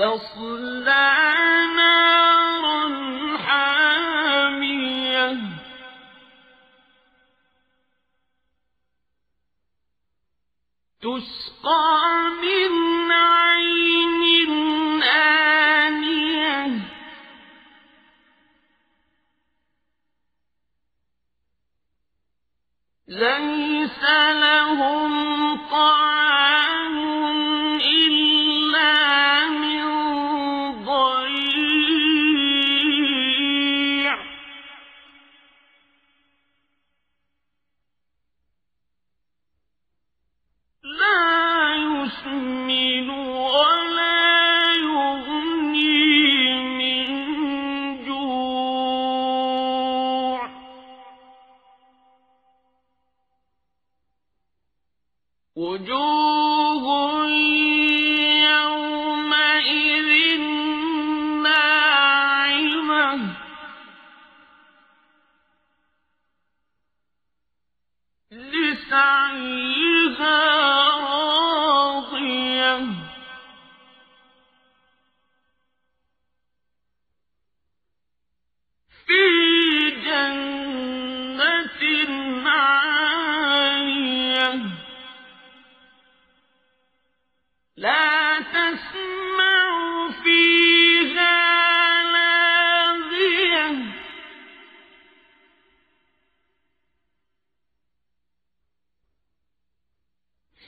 تصلى نارا حامية. تسقى من عين آنية. ليس لهم طعام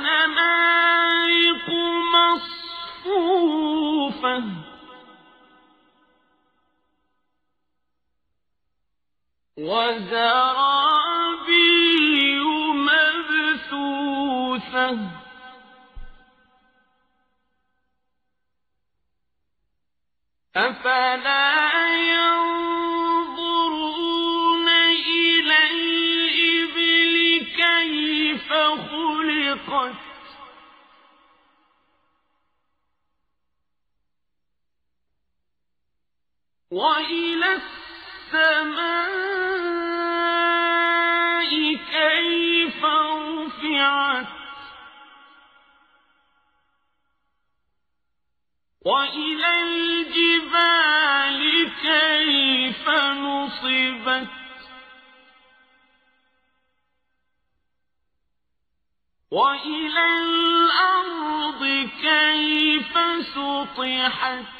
ونمارق مصفوفة وزرابي مبثوثة أفلا وإلى السماء كيف رفعت؟ وإلى الجبال كيف نصبت؟ وإلى الأرض كيف سطحت؟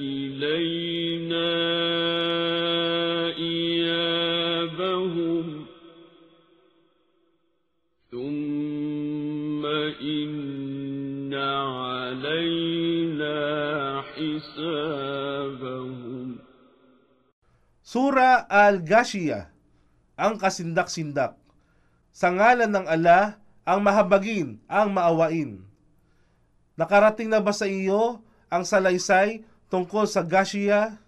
إلينا إيابهم ثم إن علينا حسابهم Sura Al-Ghashiyah, ang kasindak-sindak. Sa ngalan ng ala, ang mahabagin, ang maawain. Nakarating na ba sa iyo ang salaysay tungkol sa Gashiyah,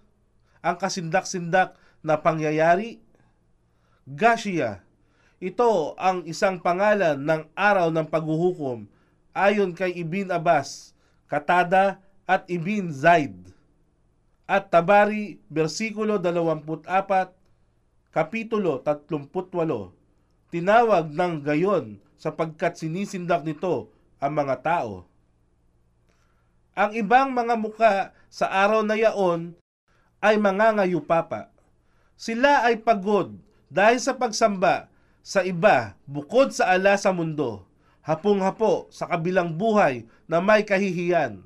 ang kasindak-sindak na pangyayari? Gashiyah, ito ang isang pangalan ng araw ng paghuhukom ayon kay Ibn Abbas, Katada at Ibn Zaid at Tabari, versikulo 24, kapitulo 38. Tinawag ng gayon sapagkat sinisindak nito ang mga tao. Ang ibang mga muka sa araw na yaon ay mga ngayupapa. Sila ay pagod dahil sa pagsamba sa iba bukod sa ala sa mundo, hapong-hapo sa kabilang buhay na may kahihiyan.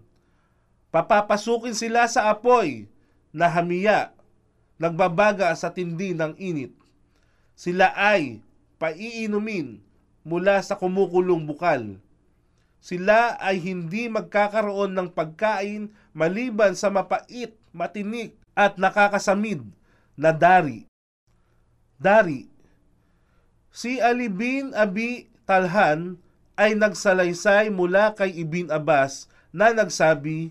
Papapasukin sila sa apoy na hamiya, nagbabaga sa tindi ng init. Sila ay paiinumin mula sa kumukulong bukal. Sila ay hindi magkakaroon ng pagkain maliban sa mapait, matinik at nakakasamid na dari. Dari. Si Ali bin Abi Talhan ay nagsalaysay mula kay Ibn Abbas na nagsabi,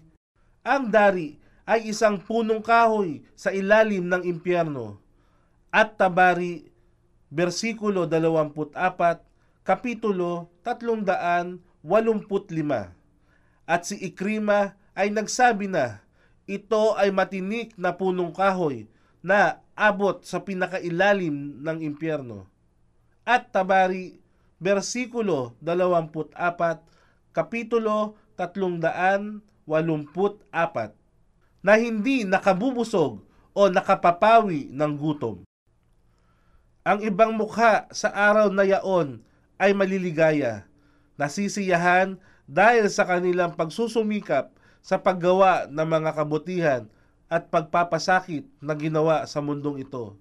Ang dari ay isang punong kahoy sa ilalim ng impyerno. At Tabari, versikulo 24, kapitulo 385. At si Ikrima ay nagsabi na, ito ay matinik na punong kahoy na abot sa pinakailalim ng impyerno. At Tabari, versikulo 24, kapitulo 384 na hindi nakabubusog o nakapapawi ng gutom. Ang ibang mukha sa araw na yaon ay maliligaya, nasisiyahan dahil sa kanilang pagsusumikap sa paggawa ng mga kabutihan at pagpapasakit na ginawa sa mundong ito.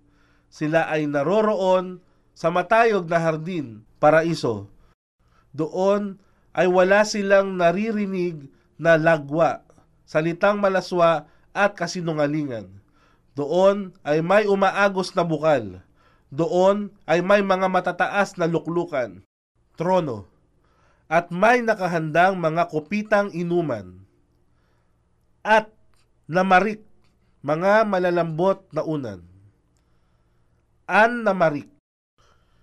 Sila ay naroroon sa matayog na hardin, paraiso. Doon ay wala silang naririnig na lagwa salitang malaswa at kasinungalingan. Doon ay may umaagos na bukal. Doon ay may mga matataas na luklukan, trono, at may nakahandang mga kopitang inuman. At namarik, mga malalambot na unan. An namarik.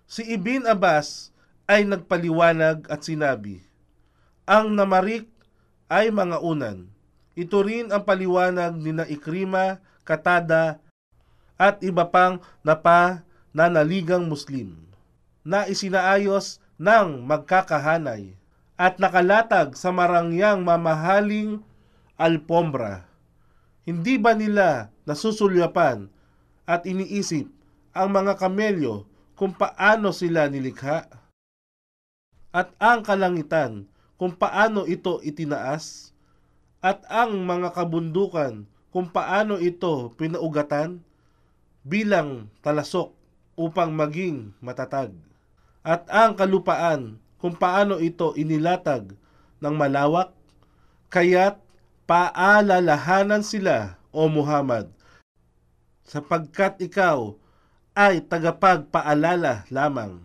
Si Ibn Abbas ay nagpaliwanag at sinabi, Ang namarik ay mga unan ito rin ang paliwanag ni na Ikrima, Katada at iba pang napa nanaligang Muslim na isinaayos ng magkakahanay at nakalatag sa marangyang mamahaling alpombra. Hindi ba nila nasusulyapan at iniisip ang mga kamelyo kung paano sila nilikha? At ang kalangitan kung paano ito itinaas? at ang mga kabundukan kung paano ito pinaugatan bilang talasok upang maging matatag. At ang kalupaan kung paano ito inilatag ng malawak, kaya't paalalahanan sila, O Muhammad, sapagkat ikaw ay tagapagpaalala lamang.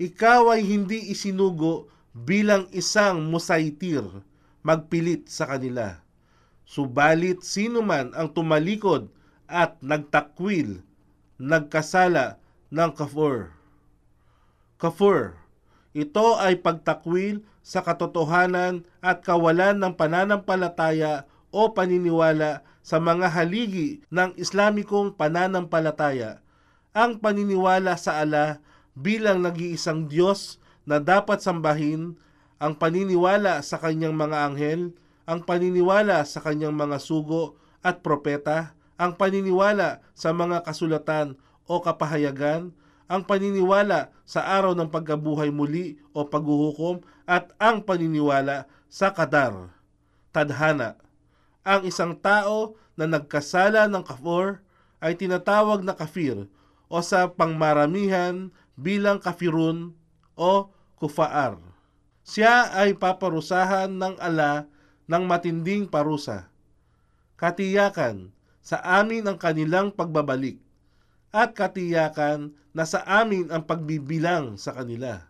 Ikaw ay hindi isinugo bilang isang musaitir, magpilit sa kanila. Subalit sino man ang tumalikod at nagtakwil, nagkasala ng kafur. Kafur, ito ay pagtakwil sa katotohanan at kawalan ng pananampalataya o paniniwala sa mga haligi ng Islamikong pananampalataya. Ang paniniwala sa ala bilang nag-iisang Diyos na dapat sambahin ang paniniwala sa kanyang mga anghel, ang paniniwala sa kanyang mga sugo at propeta, ang paniniwala sa mga kasulatan o kapahayagan, ang paniniwala sa araw ng pagkabuhay muli o paghuhukom at ang paniniwala sa kadar, tadhana. Ang isang tao na nagkasala ng kafir ay tinatawag na kafir o sa pangmaramihan bilang kafirun o kufaar siya ay paparusahan ng ala ng matinding parusa. katiyakan sa amin ang kanilang pagbabalik at katiyakan na sa amin ang pagbibilang sa kanila.